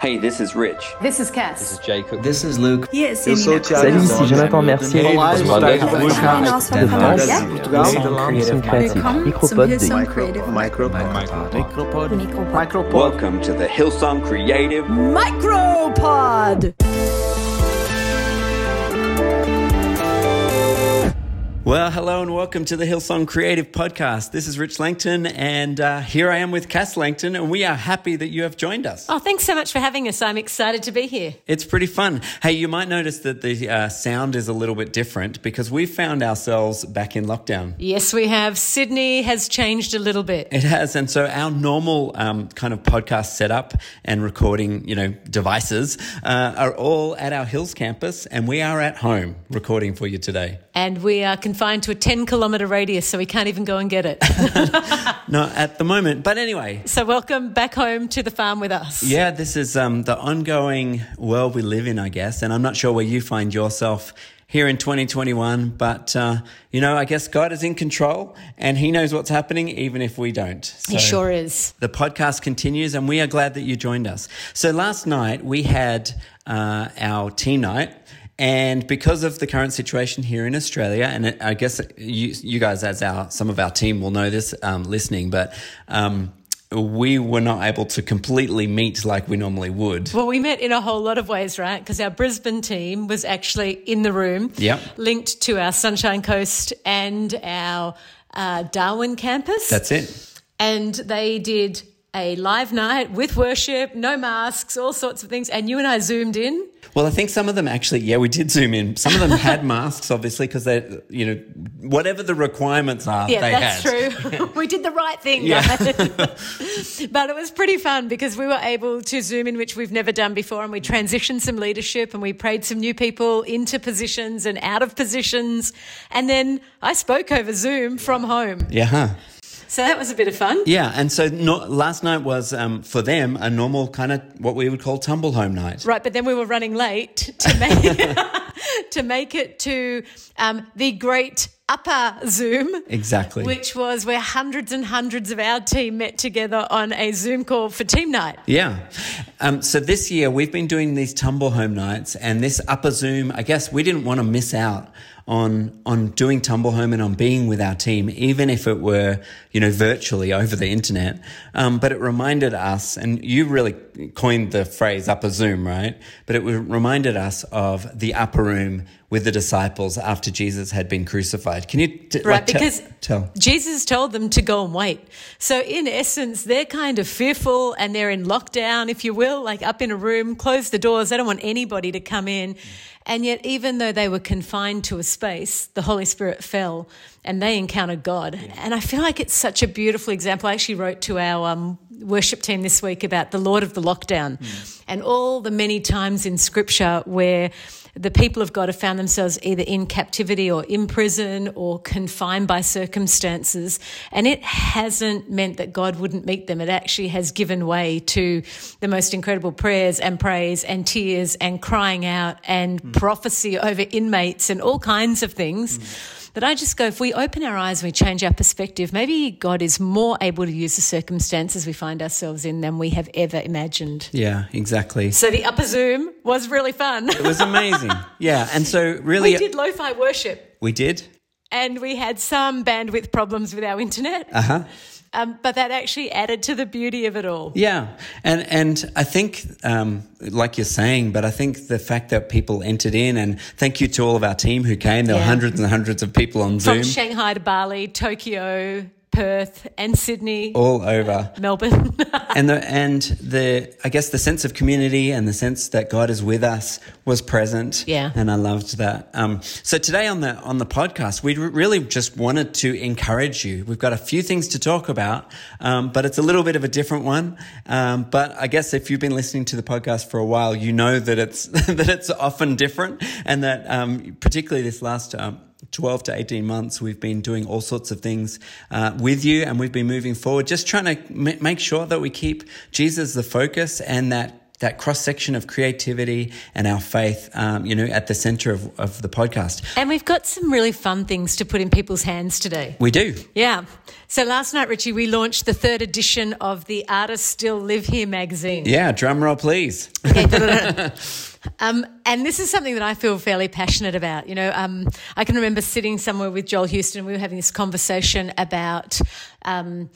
Hey, this is Rich. This is Cass. This is Jacob. This is Luke. Yes, Eu sou o Tiago. Salut, ici Jonathan Mercier. Olá, eu sou o Tiago de France, Hillsong Creative Micropod Micropod. Micropod. Welcome to the Hillsong Creative. Micropod. Well, hello and welcome to the Hillsong Creative Podcast. This is Rich Langton, and uh, here I am with Cass Langton, and we are happy that you have joined us. Oh, thanks so much for having us. I'm excited to be here. It's pretty fun. Hey, you might notice that the uh, sound is a little bit different because we found ourselves back in lockdown. Yes, we have. Sydney has changed a little bit. It has, and so our normal um, kind of podcast setup and recording, you know, devices uh, are all at our Hills campus, and we are at home recording for you today. And we are confined to a 10 kilometre radius, so we can't even go and get it. Not at the moment, but anyway. so, welcome back home to the farm with us. Yeah, this is um, the ongoing world we live in, I guess, and I'm not sure where you find yourself here in 2021, but uh, you know, I guess God is in control and He knows what's happening, even if we don't. He sure is. The podcast continues, and we are glad that you joined us. So last night we had uh, our team night. And because of the current situation here in Australia, and it, I guess you, you guys, as our some of our team, will know this um, listening, but um, we were not able to completely meet like we normally would. Well, we met in a whole lot of ways, right? Because our Brisbane team was actually in the room, Yep. linked to our Sunshine Coast and our uh, Darwin campus. That's it. and they did a live night with worship, no masks, all sorts of things. And you and I zoomed in. Well, I think some of them actually, yeah, we did zoom in. Some of them had masks, obviously, because they, you know, whatever the requirements are, Yeah, they that's had. true. we did the right thing, Yeah. but it was pretty fun because we were able to zoom in, which we've never done before, and we transitioned some leadership and we prayed some new people into positions and out of positions. And then I spoke over Zoom from home. Yeah. huh. So that was a bit of fun. Yeah, and so no, last night was um, for them a normal kind of what we would call tumble home night. Right, but then we were running late to make to make it to um, the great upper Zoom, Exactly. which was where hundreds and hundreds of our team met together on a Zoom call for team night. Yeah. Um, so this year we've been doing these tumble home nights and this upper Zoom, I guess we didn't want to miss out on, on doing tumble home and on being with our team, even if it were, you know, virtually over the internet. Um, but it reminded us, and you really coined the phrase upper Zoom, right? But it reminded us of the upper room with the disciples after Jesus had been crucified. Can you, t- Right, like, because tell? Jesus told them to go and wait. So, in essence, they're kind of fearful and they're in lockdown, if you will, like up in a room, close the doors. They don't want anybody to come in. And yet, even though they were confined to a space, the Holy Spirit fell and they encountered God. And I feel like it's such a beautiful example. I actually wrote to our um, worship team this week about the Lord of the lockdown hmm. and all the many times in Scripture where the people of God have found themselves either in captivity or in prison or confined by circumstances. And it hasn't meant that God wouldn't meet them. It actually has given way to the most incredible prayers and praise and tears and crying out and hmm. prophecy over inmates and all kinds of things. Hmm. But I just go, if we open our eyes and we change our perspective, maybe God is more able to use the circumstances we find ourselves in than we have ever imagined. Yeah, exactly. So the upper Zoom was really fun. It was amazing. yeah. And so really, we did lo-fi worship we did. and we had some bandwidth problems with our internet. Uh huh. Um, but that actually added to the beauty of it all. Yeah, and and I think, um, like you're saying, but I think the fact that people entered in, and thank you to all of our team who came. There were hundreds and hundreds of people on Zoom, From Shanghai to Bali, Tokyo, Perth, and Sydney, all over, Melbourne. and the and the I guess the sense of community and the sense that God is with us was present. Yeah. and I loved that. Um, so today on the on the podcast, we really just wanted to encourage you. We've got a few things to talk about, um, but it's a little bit of a different one. Um, but I guess if you've been listening to the podcast for a while, you know that it's that it's often different, and that um, particularly this last. Um, 12 to 18 months, we've been doing all sorts of things uh, with you and we've been moving forward, just trying to m- make sure that we keep Jesus the focus and that that cross section of creativity and our faith, um, you know, at the center of, of the podcast. And we've got some really fun things to put in people's hands today. We do. Yeah. So last night, Richie, we launched the third edition of the Artists Still Live Here magazine. Yeah, drum roll, please. um, and this is something that I feel fairly passionate about. You know, um, I can remember sitting somewhere with Joel Houston. We were having this conversation about. Um,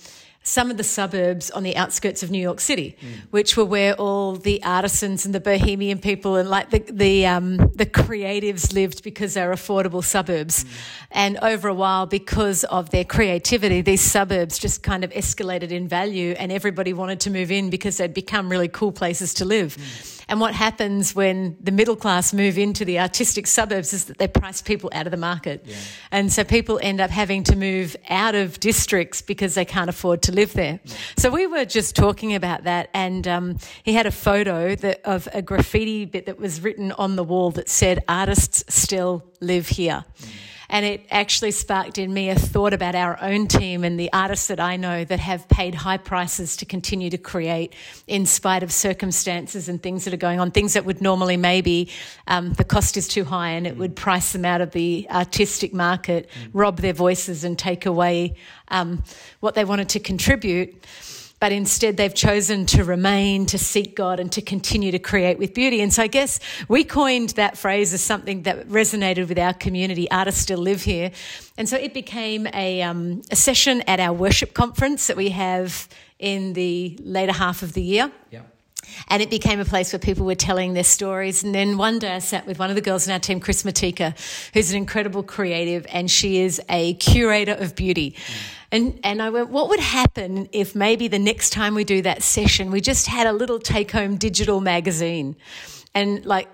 some of the suburbs on the outskirts of New York City, mm. which were where all the artisans and the bohemian people and like the the, um, the creatives lived because they're affordable suburbs. Mm. And over a while, because of their creativity, these suburbs just kind of escalated in value, and everybody wanted to move in because they'd become really cool places to live. Mm. And what happens when the middle class move into the artistic suburbs is that they price people out of the market. Yeah. And so people end up having to move out of districts because they can't afford to live there. Yeah. So we were just talking about that, and um, he had a photo that, of a graffiti bit that was written on the wall that said, Artists still live here. Mm. And it actually sparked in me a thought about our own team and the artists that I know that have paid high prices to continue to create in spite of circumstances and things that are going on, things that would normally maybe um, the cost is too high and it would price them out of the artistic market, rob their voices and take away um, what they wanted to contribute but instead they've chosen to remain, to seek God, and to continue to create with beauty. And so I guess we coined that phrase as something that resonated with our community. Artists still live here. And so it became a, um, a session at our worship conference that we have in the later half of the year. Yeah. And it became a place where people were telling their stories. And then one day I sat with one of the girls in our team, Chris Matika, who's an incredible creative, and she is a curator of beauty. Mm. And, and I went, what would happen if maybe the next time we do that session, we just had a little take home digital magazine? And like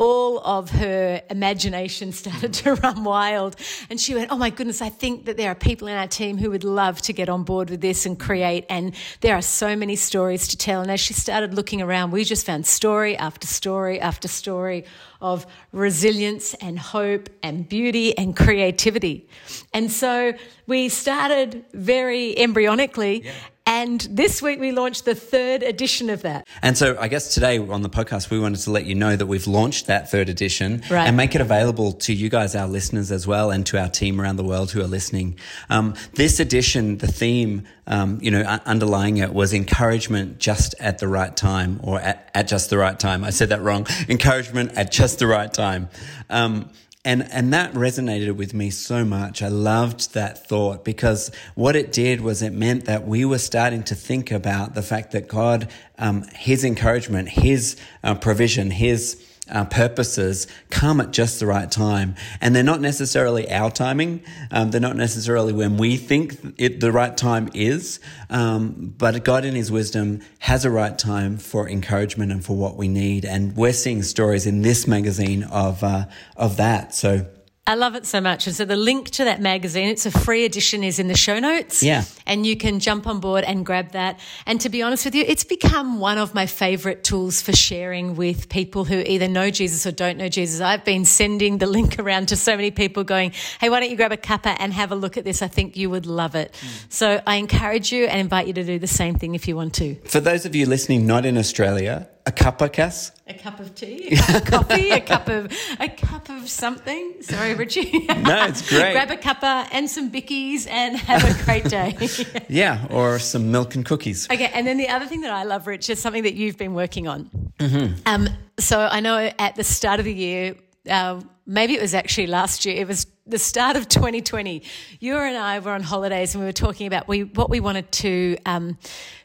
all of her imagination started to run wild. And she went, Oh my goodness, I think that there are people in our team who would love to get on board with this and create. And there are so many stories to tell. And as she started looking around, we just found story after story after story of resilience and hope and beauty and creativity. And so we started very embryonically. Yeah. And this week we launched the third edition of that. And so I guess today on the podcast, we wanted to let you know that we've launched that third edition right. and make it available to you guys, our listeners as well, and to our team around the world who are listening. Um, this edition, the theme, um, you know, underlying it was encouragement just at the right time or at, at just the right time. I said that wrong. Encouragement at just the right time. Um, and, and that resonated with me so much. I loved that thought because what it did was it meant that we were starting to think about the fact that God, um, His encouragement, His uh, provision, His uh, purposes come at just the right time. And they're not necessarily our timing. Um, they're not necessarily when we think it, the right time is. Um, but God in his wisdom has a right time for encouragement and for what we need. And we're seeing stories in this magazine of, uh, of that. So, I love it so much. And so the link to that magazine, it's a free edition, is in the show notes. Yeah. And you can jump on board and grab that. And to be honest with you, it's become one of my favorite tools for sharing with people who either know Jesus or don't know Jesus. I've been sending the link around to so many people going, hey, why don't you grab a cuppa and have a look at this? I think you would love it. Mm. So I encourage you and invite you to do the same thing if you want to. For those of you listening not in Australia, a cuppa, Cass? A cup of tea, a cup of coffee, a cup of a cup of something. Sorry, Richie. no, it's great. Grab a cuppa and some bickies and have a great day. yeah, or some milk and cookies. Okay, and then the other thing that I love, Rich, is something that you've been working on. Mm-hmm. Um, so I know at the start of the year, uh, maybe it was actually last year. It was the start of 2020, you and I were on holidays and we were talking about we, what we wanted to um,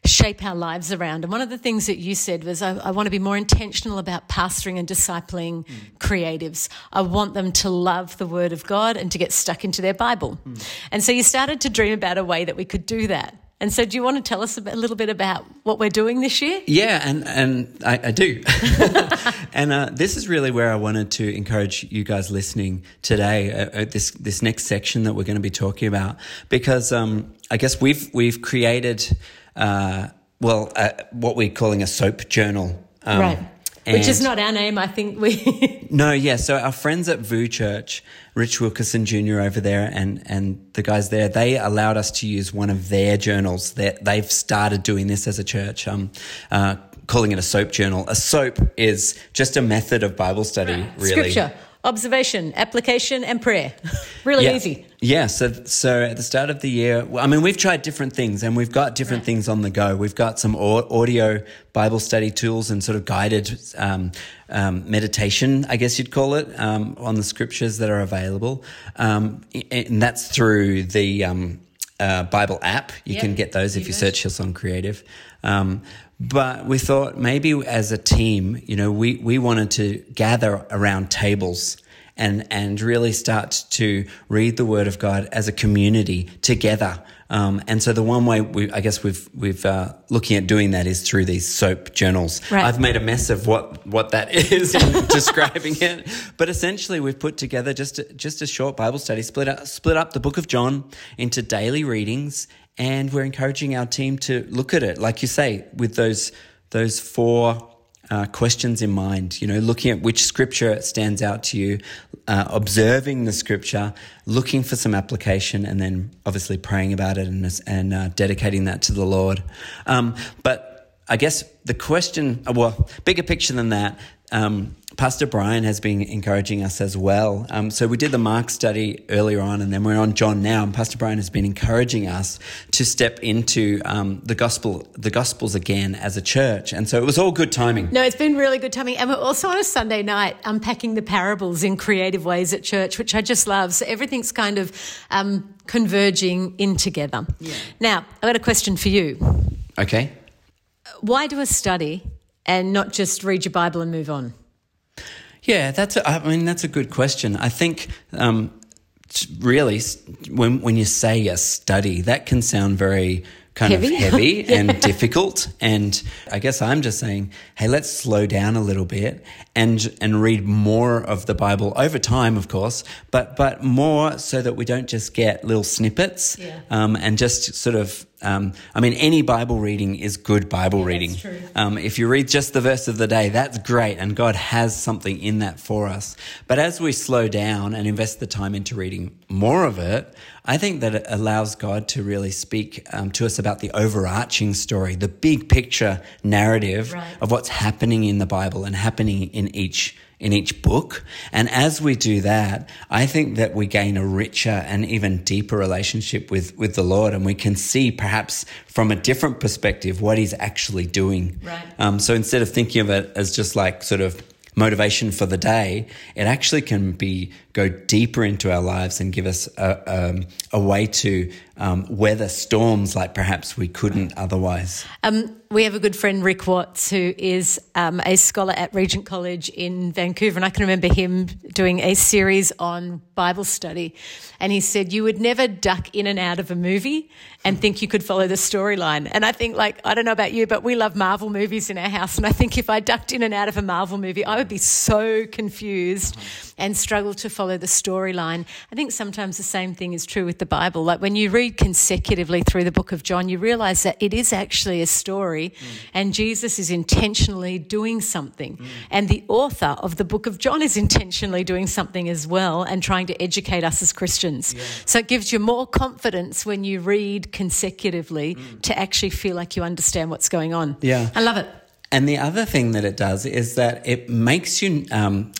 shape our lives around. And one of the things that you said was, I, I want to be more intentional about pastoring and discipling mm. creatives. I want them to love the Word of God and to get stuck into their Bible. Mm. And so you started to dream about a way that we could do that. And so, do you want to tell us a, little bit about what we're doing this year? Yeah, and and I, I do. and uh, this is really where I wanted to encourage you guys listening today. Uh, uh, this this next section that we're going to be talking about, because um, I guess we've we've created uh, well uh, what we're calling a soap journal. Um, right and Which is not our name, I think we. no, yeah. So our friends at VOUS Church, Rich Wilkerson Jr. over there, and and the guys there, they allowed us to use one of their journals. That they've started doing this as a church. Um, uh, calling it a soap journal. A soap is just a method of Bible study, really. Scripture, observation, application, and prayer. really yeah. easy. Yeah. So, so at the start of the year, I mean, we've tried different things and we've got different right. things on the go. We've got some audio Bible study tools and sort of guided um, um, meditation, I guess you'd call it, um, on the scriptures that are available. Um, and that's through the um, uh, Bible app. You yep. can get those if you search Hillsong Creative. Um, but we thought maybe as a team, you know, we, we wanted to gather around tables and, and really start to read the Word of God as a community together. Um, and so the one way we, I guess we've we've uh, looking at doing that is through these soap journals. Right. I've made a mess of what what that is in describing it, but essentially we've put together just a, just a short Bible study, split up split up the Book of John into daily readings, and we're encouraging our team to look at it, like you say, with those those four uh, questions in mind, you know, looking at which scripture stands out to you, uh, observing the scripture, looking for some application, and then obviously praying about it and, and uh, dedicating that to the Lord. Um, but I guess the question, well, bigger picture than that, um, Pastor Brian has been encouraging us as well. Um, so we did the Mark study earlier on, and then we're on John now. And Pastor Brian has been encouraging us to step into um, the gospel, the Gospels again as a church. And so it was all good timing. No, it's been really good timing. And we're also on a Sunday night unpacking the parables in creative ways at church, which I just love. So everything's kind of um, converging in together. Yeah. Now, I've got a question for you. Okay. Why do a study and not just read your Bible and move on? Yeah, that's. A, I mean, that's a good question. I think um, really when when you say a study, that can sound very kind heavy. of heavy yeah. and difficult. And I guess I'm just saying, hey, let's slow down a little bit and and read more of the Bible over time, of course, but but more so that we don't just get little snippets yeah. um, and just sort of um, I mean, any Bible reading is good Bible yeah, reading. Um, if you read just the verse of the day, that's great, and God has something in that for us. But as we slow down and invest the time into reading more of it, I think that it allows God to really speak um, to us about the overarching story, the big picture narrative right. of what's happening in the Bible and happening in each in each book. And as we do that, I think that we gain a richer and even deeper relationship with, with the Lord. And we can see perhaps from a different perspective what he's actually doing. Right. Um, so instead of thinking of it as just like sort of motivation for the day, it actually can be go deeper into our lives and give us a, um, a way to um, weather storms like perhaps we couldn't otherwise. Um, we have a good friend, Rikk Watts, who is um, a scholar at Regent College in Vancouver. And I can remember him doing a series on Bible study. And he said, You would never duck in and out of a movie and think you could follow the storyline. And I think, like, I don't know about you, but we love Marvel movies in our house. And I think if I ducked in and out of a Marvel movie, I would be so confused and struggle to follow the storyline. I think sometimes the same thing is true with the Bible. Like when you read consecutively through the book of John, you realize that it is actually a story mm. and Jesus is intentionally doing something. Mm. And the author of the book of John is intentionally doing something as well and trying to educate us as Christians. Yeah. So it gives you more confidence when you read consecutively mm. to actually feel like you understand what's going on. Yeah. I love it. And the other thing that it does is that it makes you um,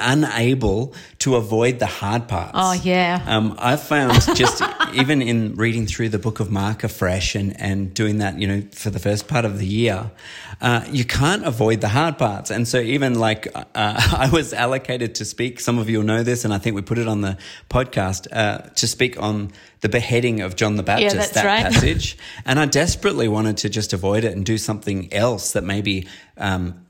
unable to avoid the hard parts. Oh, yeah. Um, I've found just even in reading through the book of Mark afresh and, and doing that, you know, for the first part of the year, uh, you can't avoid the hard parts. And so even like uh, I was allocated to speak, some of you will know this, and I think we put it on the podcast, uh, to speak on the beheading of John the Baptist, yeah, that right. passage. and I desperately wanted to just avoid it and do something else that maybe um,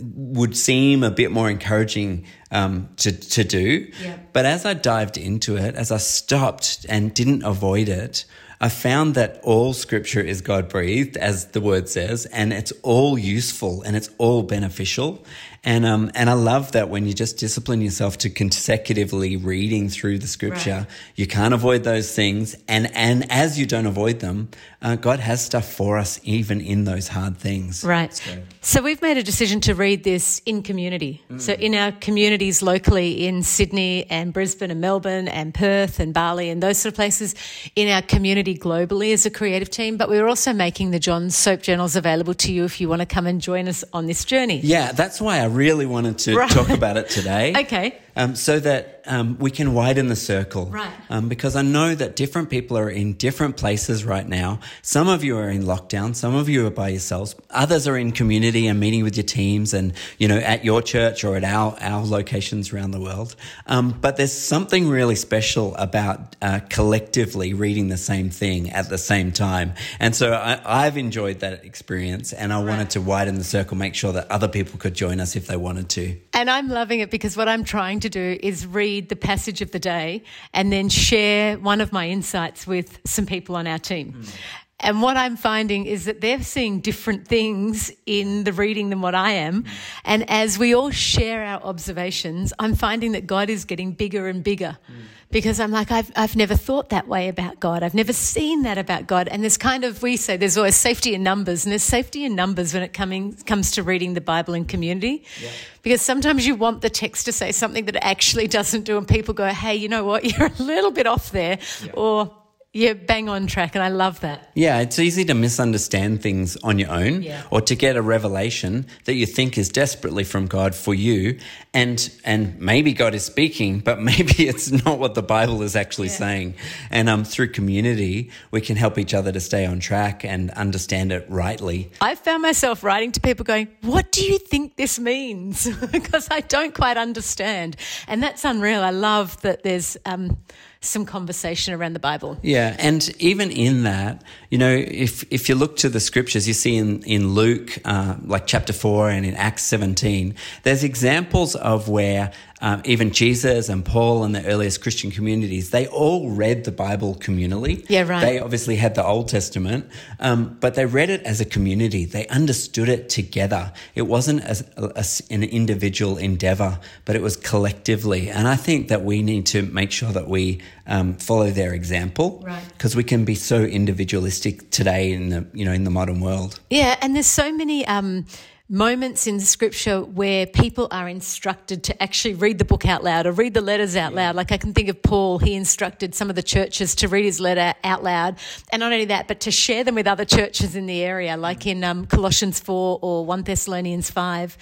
would seem a bit more encouraging um, to, to do. Yeah. But as I dived into it, as I stopped and didn't avoid it, I found that all scripture is God breathed, as the word says, and it's all useful and it's all beneficial. And, um, and I love that when you just discipline yourself to consecutively reading through the scripture, right. you can't avoid those things. And, and as you don't avoid them, uh, God has stuff for us even in those hard things. Right. So, so we've made a decision to read this in community. Mm. So in our communities locally in Sydney and Brisbane and Melbourne and Perth and Bali and those sort of places, in our community globally as a creative team. But we're also making the John Soap Journals available to you if you want to come and join us on this journey. Yeah, that's why I really wanted to right. talk about it today. okay um, so that um, we can widen the circle. Right. Um, because I know that different people are in different places right now. Some of you are in lockdown. Some of you are by yourselves. Others are in community and meeting with your teams and, you know, at your church or at our, our locations around the world. Um, but there's something really special about uh, collectively reading the same thing at the same time. And so I, have enjoyed that experience and I right. wanted to widen the circle, make sure that other people could join us if they wanted to. And I'm loving it because what I'm trying to do is read the passage of the day and then share one of my insights with some people on our team. Mm. And what I'm finding is that they're seeing different things in the reading than what I am. And as we all share our observations, I'm finding that God is getting bigger and bigger. Mm. Because I'm like, I've, I've never thought that way about God. I've never seen that about God. And there's kind of, we say there's always safety in numbers, and there's safety in numbers when it coming, comes to reading the Bible in community. Yeah. Because sometimes you want the text to say something that it actually doesn't do, and people go, hey, you know what, you're a little bit off there. Yeah. Or yeah, bang on track, and I love that. Yeah, it's easy to misunderstand things on your own yeah. or to get a revelation that you think is desperately from God for you. And and maybe God is speaking, but maybe it's not what the Bible is actually yeah. saying. And um, through community, we can help each other to stay on track and understand it rightly. I found myself writing to people going, What do you think this means? because I don't quite understand. And that's unreal. I love that there's um, some conversation around the Bible. Yeah, and even in that, you know, if if you look to the scriptures, you see in in Luke, uh, like chapter four, and in Acts seventeen, there's examples of where um, even Jesus and Paul and the earliest Christian communities, they all read the Bible communally. Yeah, right. They obviously had the Old Testament, um, but they read it as a community. They understood it together. It wasn't as, as an individual endeavor, but it was collectively. And I think that we need to make sure that we um, follow their example, right? Because we can be so individualistic today in the you know in the modern world. Yeah, and there's so many um, moments in the scripture where people are instructed to actually read the book out loud or read the letters out yeah. loud. Like I can think of Paul, he instructed some of the churches to read his letter out loud. And not only that, but to share them with other churches in the area, like in um, Colossians 4 or 1 Thessalonians 5.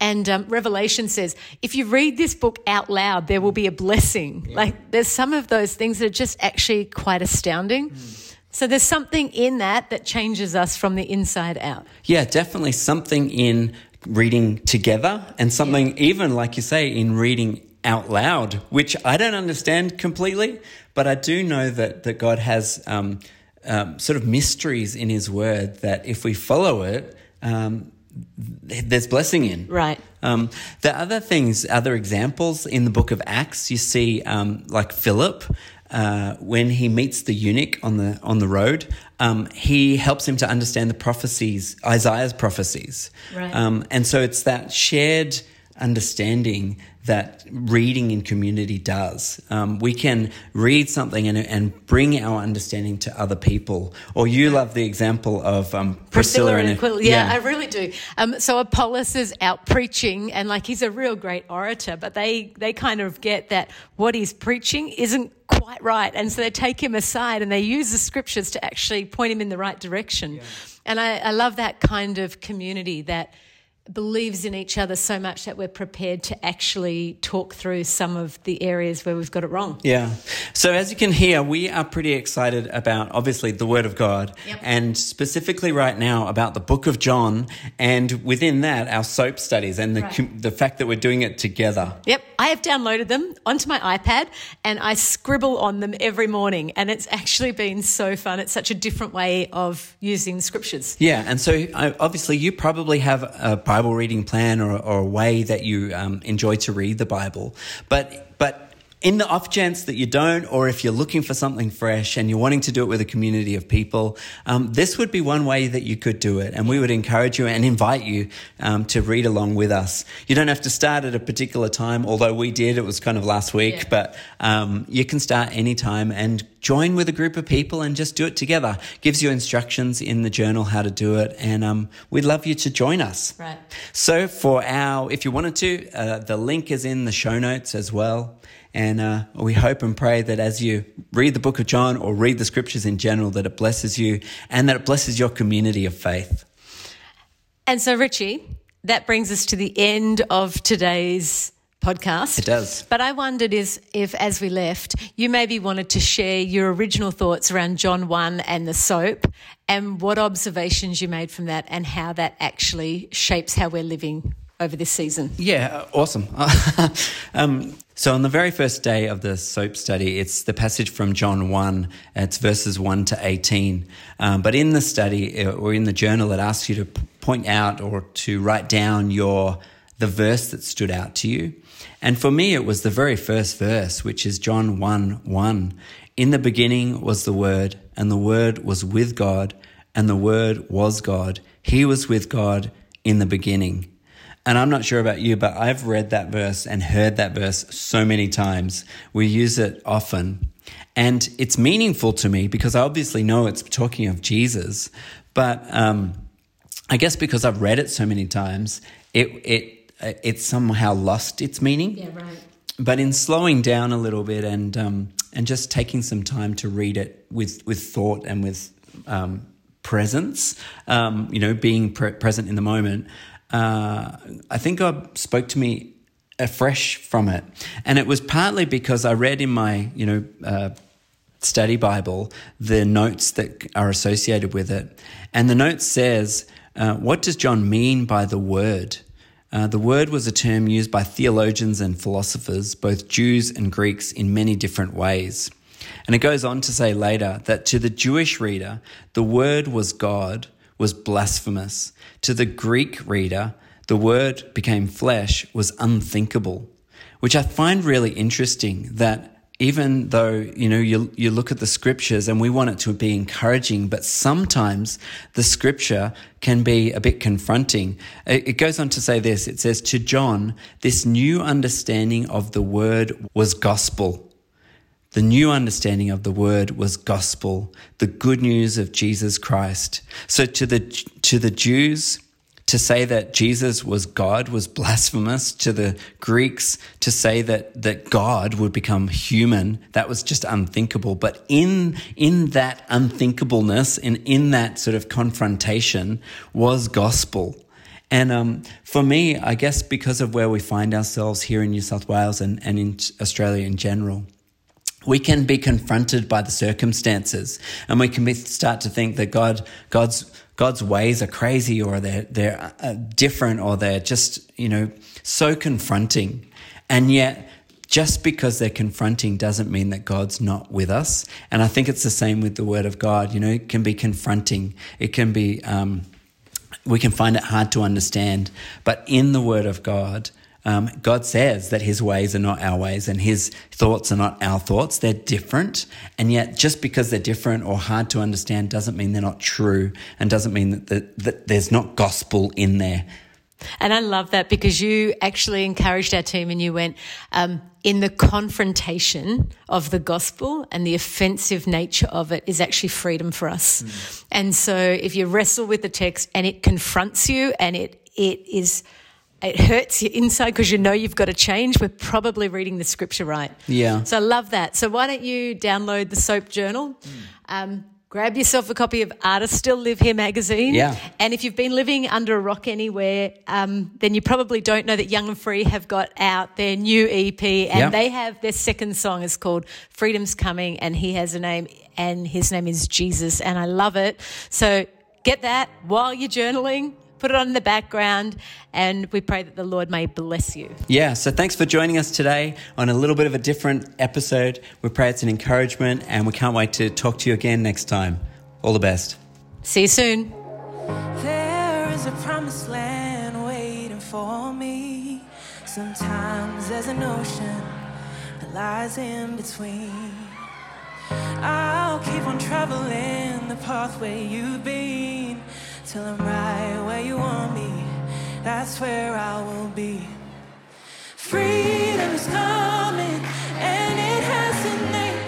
And um, Revelation says, if you read this book out loud, there will be a blessing. Yeah. Like there's some of those things that are just actually quite astounding. Mm. So there's something in that that changes us from the inside out. Yeah, definitely something in reading together and something yeah. even like you say in reading out loud, which I don't understand completely, but I do know that that God has um, um, sort of mysteries in His Word that if we follow it. Um, there's blessing in. Right. Um, the other things, other examples in the book of Acts, you see um, like Philip uh, when he meets the eunuch on the on the road, um, he helps him to understand the prophecies, Isaiah's prophecies, right. um, and so it's that shared understanding that reading in community does. Um, we can read something and, and bring our understanding to other people. Or you love the example of um, Priscilla, Priscilla, and Aquila. Yeah, yeah, I really do. Um, so Apollos is out preaching, and like he's a real great orator, but they they kind of get that what he's preaching isn't quite right, and so they take him aside and they use the scriptures to actually point him in the right direction. Yeah. And I, I love that kind of community that believes in each other so much that we're prepared to actually talk through some of the areas where we've got it wrong. Yeah. So as you can hear, we are pretty excited about obviously the Word of God yep. and specifically right now about the Book of John and within that our soap studies and the right. the fact that we're doing it together. Yep. I have downloaded them onto my iPad and I scribble on them every morning and it's actually been so fun. It's such a different way of using scriptures. Yeah, and so uh, obviously you probably have a Bible reading plan or, or a way that you um, enjoy to read the Bible. But but in the off chance that you don't, or if you're looking for something fresh and you're wanting to do it with a community of people, um, this would be one way that you could do it. And we would encourage you and invite you um, to read along with us. You don't have to start at a particular time, although we did. It was kind of last week, yeah. but um, you can start anytime and join with a group of people and just do it together. Gives you instructions in the journal how to do it, and um, we'd love you to join us. Right. So for our, if you wanted to, uh, the link is in the show notes as well. And uh, we hope and pray that as you read the book of John or read the scriptures in general, that it blesses you and that it blesses your community of faith. And so, Richie, that brings us to the end of today's podcast. It does. But I wondered is if, as we left, you maybe wanted to share your original thoughts around John 1 and the soap and what observations you made from that and how that actually shapes how we're living over this season. Yeah, awesome. um, so, on the very first day of the SOAP study, it's the passage from John 1, it's verses 1 to 18. Um, but in the study uh, or in the journal, it asks you to point out or to write down your the verse that stood out to you. And for me, it was the very first verse, which is John 1 1. In the beginning was the Word, and the Word was with God, and the Word was God. He was with God in the beginning. And I'm not sure about you, but I've read that verse and heard that verse so many times. We use it often. And it's meaningful to me because I obviously know it's talking of Jesus. But um, I guess because I've read it so many times, it, it it somehow lost its meaning. Yeah, right. But in slowing down a little bit and um, and just taking some time to read it with with thought and with um, presence, um, you know, being pre- present in the moment, uh, I think God spoke to me afresh from it. And it was partly because I read in my, you know, uh, study Bible the notes that are associated with it. And the note says, uh, What does John mean by the word? Uh, the word was a term used by theologians and philosophers, both Jews and Greeks, in many different ways. And it goes on to say later that to the Jewish reader, the word was God was blasphemous. To the Greek reader, the word became flesh was unthinkable, which I find really interesting that even though you know you you look at the scriptures and we want it to be encouraging but sometimes the scripture can be a bit confronting. It, it goes on to say this. It says to John this new understanding of the word was gospel the new understanding of the word was gospel, the good news of Jesus Christ. So to the, to the Jews, to say that Jesus was God was blasphemous. To the Greeks, to say that, that God would become human, that was just unthinkable. But in, in that unthinkableness and in that sort of confrontation was gospel. And um, for me, I guess because of where we find ourselves here in New South Wales and, and in Australia in general, we can be confronted by the circumstances and we can be, start to think that God, God's, God's ways are crazy or they're, they're uh, different or they're just, you know, so confronting. And yet, just because they're confronting doesn't mean that God's not with us. And I think it's the same with the Word of God. You know, it can be confronting. It can be, um, we can find it hard to understand. But in the Word of God, um, God says that his ways are not our ways and his thoughts are not our thoughts. They're different. And yet, just because they're different or hard to understand doesn't mean they're not true and doesn't mean that, that, that there's not gospel in there. And I love that because you actually encouraged our team and you went, um, in the confrontation of the gospel and the offensive nature of it is actually freedom for us. Mm. And so if you wrestle with the text and it confronts you and it, it is, it hurts your inside because you know you've got to change. We're probably reading the scripture right. Yeah. So I love that. So why don't you download the Soap Journal? Mm. Um, grab yourself a copy of Artists Still Live Here magazine. Yeah. And if you've been living under a rock anywhere, um, then you probably don't know that Young and Free have got out their new EP and yep. they have their second song is called Freedom's Coming and he has a name and his name is Jesus and I love it. So get that while you're journaling put it on in the background, and we pray that the Lord may bless you. Yeah, so thanks for joining us today on a little bit of a different episode. We pray it's an encouragement, and we can't wait to talk to you again next time. All the best. See you soon. There is a promised land waiting for me. Sometimes there's an ocean that lies in between. I'll keep on traveling the pathway you've been till I'm right where you want me. That's where I will be. Freedom is coming, and it has a name.